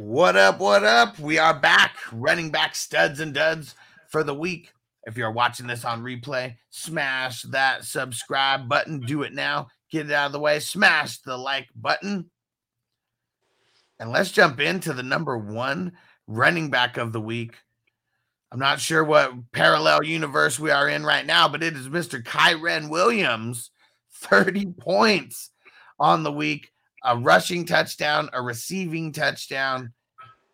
What up? What up? We are back, running back studs and duds for the week. If you're watching this on replay, smash that subscribe button. Do it now. Get it out of the way. Smash the like button. And let's jump into the number one running back of the week. I'm not sure what parallel universe we are in right now, but it is Mr. Kyren Williams, 30 points on the week, a rushing touchdown, a receiving touchdown,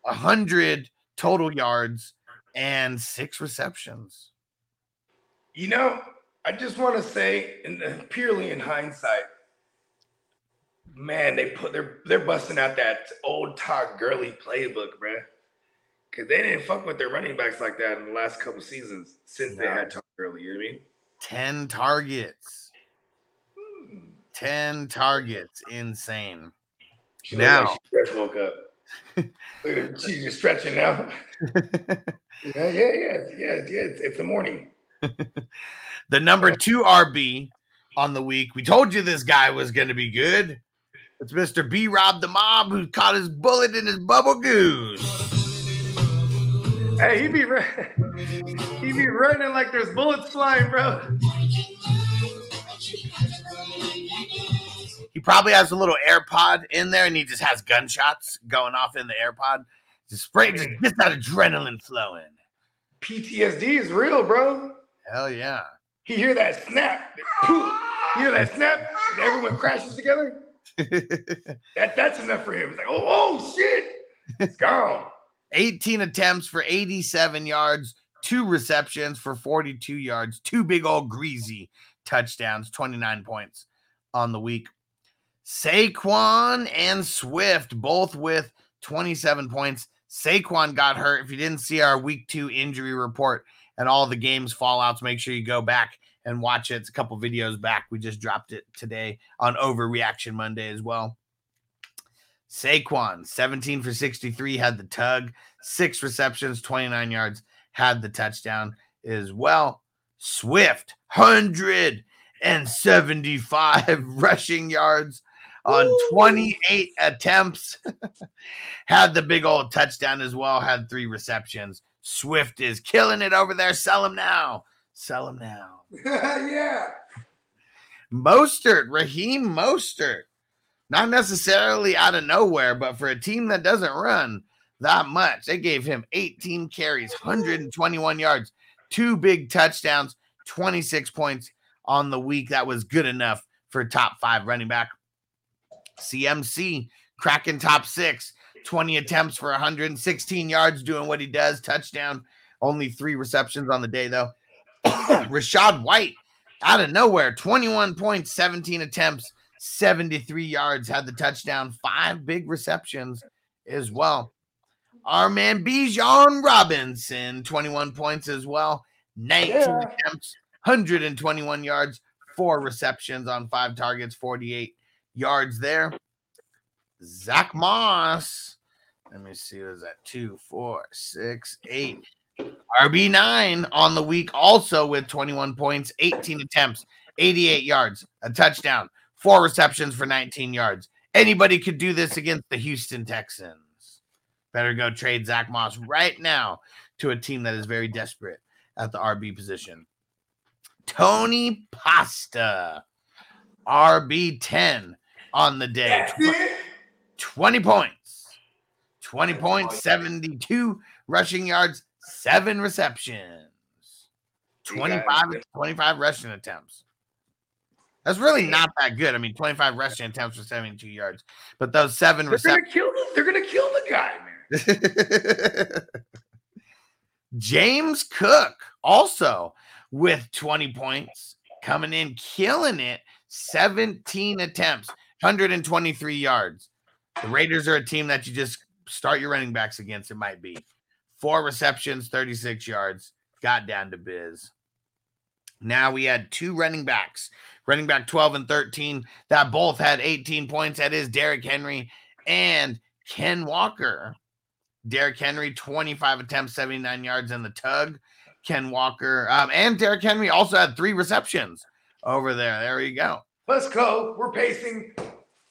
100 total yards, and six receptions. You know, I just want to say, in the, purely in hindsight, man, they put they're they're busting out that old Todd Gurley playbook, bruh. Cause they didn't fuck with their running backs like that in the last couple seasons since they had Todd Gurley. You know what I mean? 10 targets. 10 targets. Insane. She Now- like she just woke up. Look at her, She's just stretching now. yeah, yeah, yeah, yeah, yeah. It's, it's the morning. the number two RB on the week. We told you this guy was going to be good. It's Mr. B Rob the Mob who caught his bullet in his bubble goose. Hey, he be he be running like there's bullets flying, bro. Probably has a little AirPod in there and he just has gunshots going off in the AirPod. Just spray, just get that adrenaline flowing. PTSD is real, bro. Hell yeah. You hear that snap? You hear that snap? Everyone crashes together. That that's enough for him. It's like, oh, oh shit, it's gone. 18 attempts for 87 yards, two receptions for 42 yards, two big old greasy touchdowns, 29 points on the week. Saquon and Swift both with 27 points. Saquon got hurt. If you didn't see our week two injury report and all the games fallouts, make sure you go back and watch it. It's a couple videos back. We just dropped it today on Overreaction Monday as well. Saquon, 17 for 63, had the tug, six receptions, 29 yards, had the touchdown as well. Swift, 175 rushing yards on 28 attempts, had the big old touchdown as well, had three receptions. Swift is killing it over there. Sell him now. Sell him now. yeah. Mostert, Raheem Mostert, not necessarily out of nowhere, but for a team that doesn't run that much, they gave him 18 carries, 121 yards, two big touchdowns, 26 points on the week. That was good enough for top five running back. CMC cracking top six, 20 attempts for 116 yards, doing what he does, touchdown, only three receptions on the day, though. Rachaad White out of nowhere 21 points 17 attempts 73 yards had the touchdown five big receptions as well our man Bijan Robinson 21 points as well 19 Yeah. attempts 121 yards four receptions on five targets 48 yards there Zach Moss let me see Was that two four six eight RB9 on the week, also with 21 points, 18 attempts, 88 yards, a touchdown, four receptions for 19 yards. Anybody could do this against the Houston Texans. Better go trade Zach Moss right now to a team that is very desperate at the RB position. Tony Pasta, RB10 on the day. That's it. 20 points. 20 points, 72 rushing yards, seven receptions, You 25, 25 rushing attempts. That's really not that good. I mean, 25 rushing attempts for 72 yards, but those seven They're gonna receptions. kill. They're gonna kill the guy, man. James Cook also with 20 points, coming in, killing it, 17 attempts, 123 yards. The Raiders are a team that you just start your running backs against, it might be. Four receptions, 36 yards, got down to biz. Now we had two running backs, running back 12 and 13, that both had 18 points. That is Derrick Henry and Ken Walker. Derrick Henry, 25 attempts, 79 yards in the tug. Ken Walker um, and Derrick Henry also had three receptions over there. There you go. Let's go. We're pacing.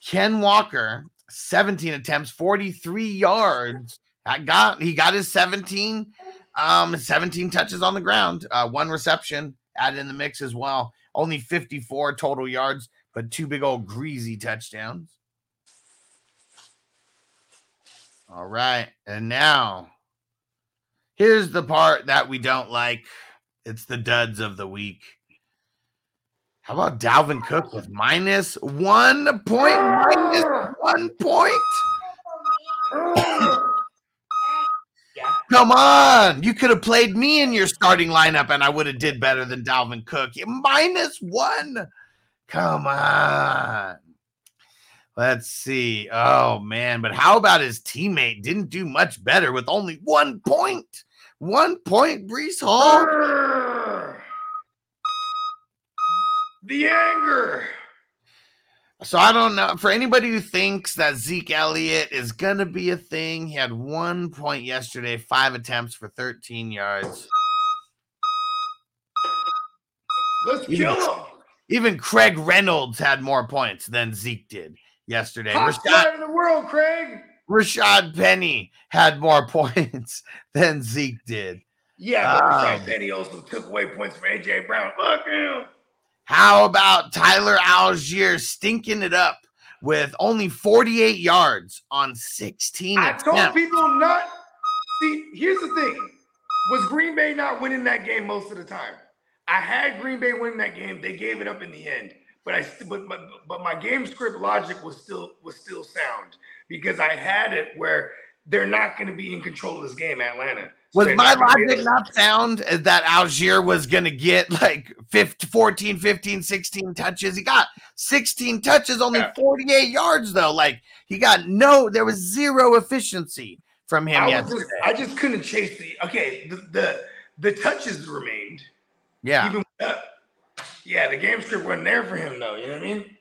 Ken Walker 17 attempts, 43 yards. I got he got his 17 um 17 touches on the ground, uh, one reception added in the mix as well. Only 54 total yards, but two big old greasy touchdowns. All right. And now here's the part that we don't like. It's the duds of the week. How about Dalvin Cook with minus one point? Minus one point. Come on. You could have played me in your starting lineup and I would have did better than Dalvin Cook. Minus one. Come on. Let's see. Oh man, but how about his teammate? Didn't do much better with only one point. One point, Breece Hall. The anger. So I don't know. For anybody who thinks that Zeke Elliott is gonna be a thing, he had one point yesterday, five attempts for 13 yards. Let's even, kill him. Even Craig Reynolds had more points than Zeke did yesterday. Top Rashad, in the world, Craig. Rashaad Penny had more points than Zeke did. Yeah, but um, Rashaad Penny also took away points from AJ Brown. Fuck him. How about Tyler Allgeier stinking it up with only 48 yards on 16 I attempts. told people not. See, here's the thing. Was Green Bay not winning that game most of the time? I had Green Bay winning that game. They gave it up in the end. But I but, but but my game script logic was still was still sound because I had it where they're not going to be in control of this game, Atlanta. Was my logic not sound that Allgeier was going to get like 15, 14, 15, 16 touches? He got 16 touches, only yeah. 48 yards, though. Like he got no, there was zero efficiency from him I yesterday. Just, I just couldn't chase the, okay, the, the, the touches remained. Yeah. Even, uh, yeah, the game script wasn't there for him, though. You know what I mean?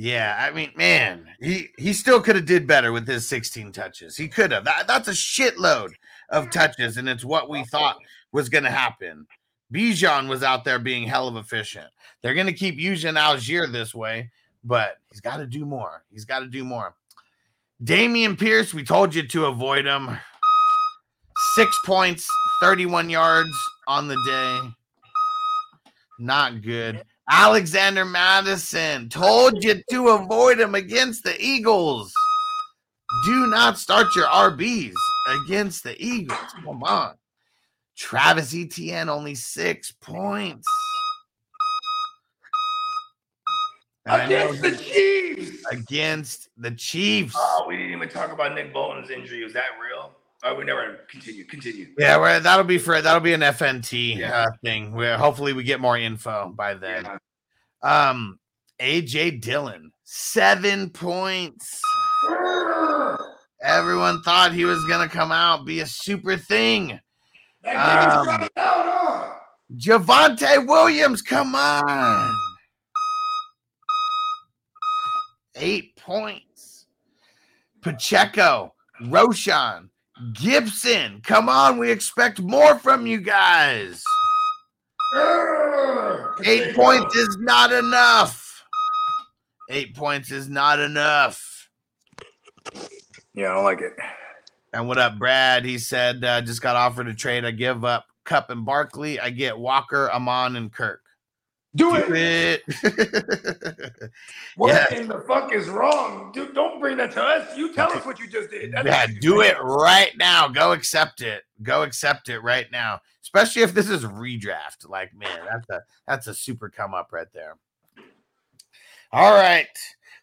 Yeah, I mean, man, he he still could have did better with his 16 touches. He could have. That, that's a shitload of touches, and it's what we thought was going to happen. Bijan was out there being hell of efficient. They're going to keep using Allgeier this way, but he's got to do more. He's got to do more. Dameon Pierce, we told you to avoid him. Six points, 31 yards on the day. Not good. Alexander Mattison told you to avoid him against the Eagles. Do not start your RBs against the Eagles. Come on. Travis Etienne only six points. Against the Chiefs. Against the oh, Chiefs. Oh, we didn't even talk about Nick Bolton's injury. Was that real? Oh, we never continue. Continue. Yeah, that'll be for that'll be an FNT yeah. uh, thing. Where hopefully we get more info by then. Yeah. Um, AJ Dillon, seven points. Everyone thought he was gonna come out, be a super thing. Um, Javonte Williams, come on. Eight points. Pacheco, Roschon, Gibson, come on. We expect more from you guys. Eight points is not enough. Eight points is not enough. Yeah, I don't like it. And what up, Brad? He said, uh, just got offered a trade. I give up Kupp and Barkley. I get Walker, Amon, and Kirk. Do, Do it. it. what yeah. in the fuck is wrong? Dude, don't bring that to us. You tell us what you just did. That's yeah, do it right now. Go accept it. Go accept it right now. Especially if this is redraft. Like, man, that's a that's a super come up right there. All right.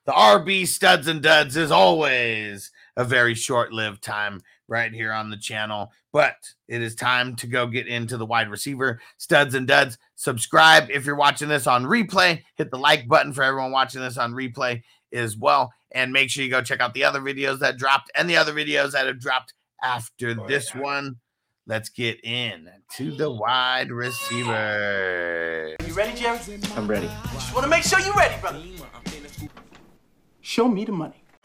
The RB studs and duds is always a very short-lived time right here on the channel. But it is time to go get into the wide receiver studs and duds. Subscribe if you're watching this on replay. Hit the like button for everyone watching this on replay as well. And make sure you go check out the other videos that dropped and the other videos that have dropped after oh, this yeah. one. Let's get in to the wide receiver. You ready, Jerry? I'm ready. Just want to make sure you're ready, brother. Show me the money.